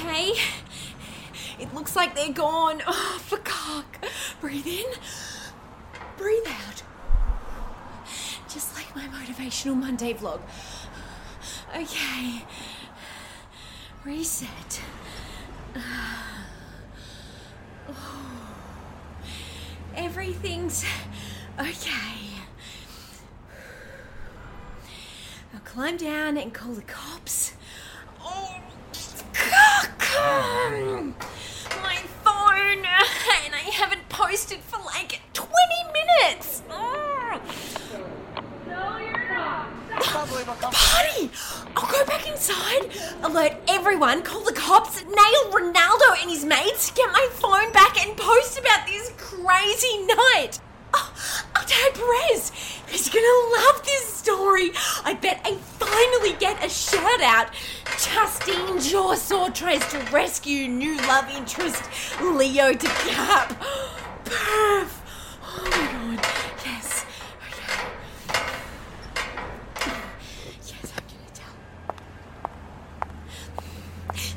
Okay. It looks like they're gone. Oh, cock. Breathe in. Breathe out. Just like my motivational Monday vlog. Okay. Reset. Oh. Everything's okay. I'll climb down and call the cops. My phone, and I haven't posted for like 20 minutes. Oh. The party! I'll go back inside, alert everyone, call the cops, nail Ronaldo and his mates, get my phone back, and post about this crazy night. Oh, I'll tag Perez. He's gonna love this story. I bet I finally get a shout out. Justine Jawsaw tries to rescue new love interest Leo DeCap. Perf. Oh my god. Yes. Okay. Yes, I'm gonna tell.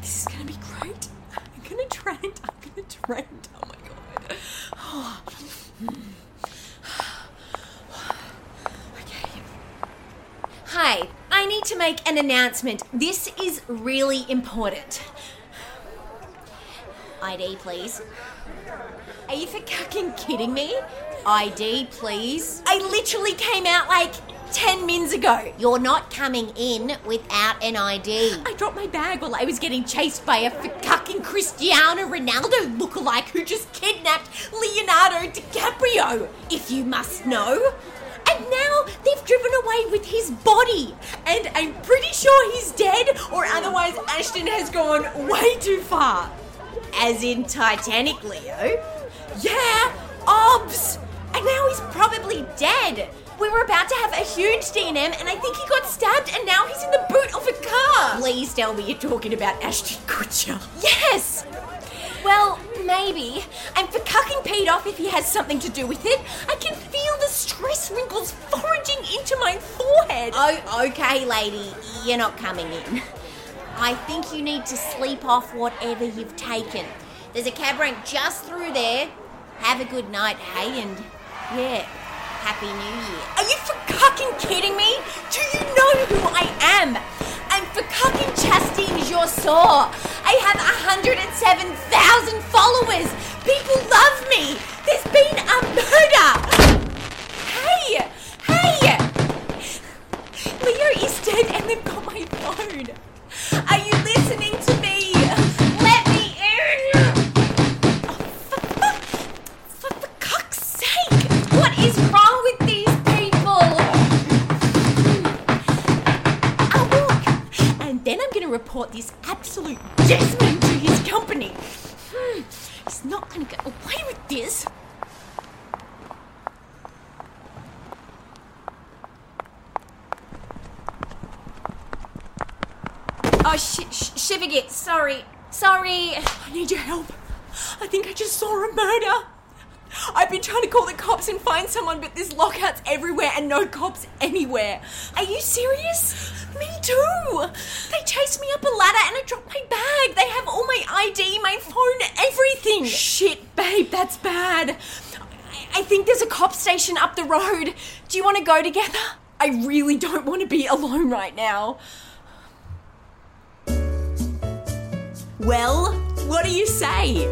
This is gonna be great. I'm gonna trend. I'm gonna trend. Oh my god. Oh. Okay. Hi, I need to make an announcement. This is really important. ID, please. Are you for fucking kidding me? ID, please. I literally came out like 10 mins ago. You're not coming in without an ID. I dropped my bag while I was getting chased by a fucking Cristiano Ronaldo lookalike who just kidnapped Leonardo DiCaprio, if you must know. And now they've driven away with his body. And I'm pretty sure he's dead, or otherwise Ashton has gone way too far. As in Titanic, Leo. Yeah, obs! And now he's probably dead. We were about to have a huge D&M and I think he got stabbed and now he's in the boot of a car. Please tell me you're talking about Ashton Kutcher. Yes! Well, maybe. And for cucking Pete off if he has something to do with it, I can feel stress wrinkles foraging into my forehead. Oh, okay, lady. You're not coming in. I think you need to sleep off whatever you've taken. There's a cab rank just through there. Have a good night, hey, and yeah, Happy New Year. Are you for cucking kidding me? Do you know who I am? I'm for cucking Chastine Jawsaw. I have 107,000 followers. People Report this absolute Desmond to his company. Hmm, He's not going to get away with this. Oh, sh- sh- Shivagit, sorry. Sorry. I need your help. I think I just saw a murder. I've been trying to call the cops and find someone, but there's lockouts everywhere and no cops anywhere. Are you serious? Me too. They chased me up a ladder and I dropped my bag. They have all my ID, my phone, Shit, babe, that's bad. I, I think there's a cop station up the road. Do you want to go together? I really don't want to be alone right now. Well, what do you say?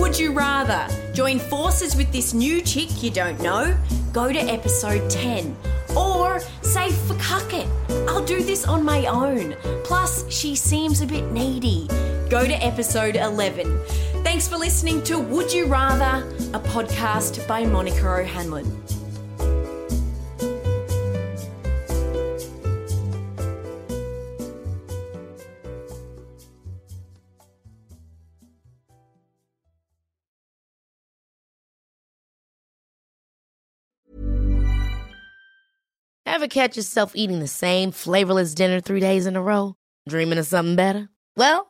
Would you rather join forces with this new chick you don't know? Go to episode 10. Or say, fuck it, I'll do this on my own. Plus, she seems a bit needy. Go to episode 11. Thanks for listening to Would You Rather, a podcast by Monica O'Hanlon. Ever catch yourself eating the same flavorless dinner three days in a row? Dreaming of something better? Well,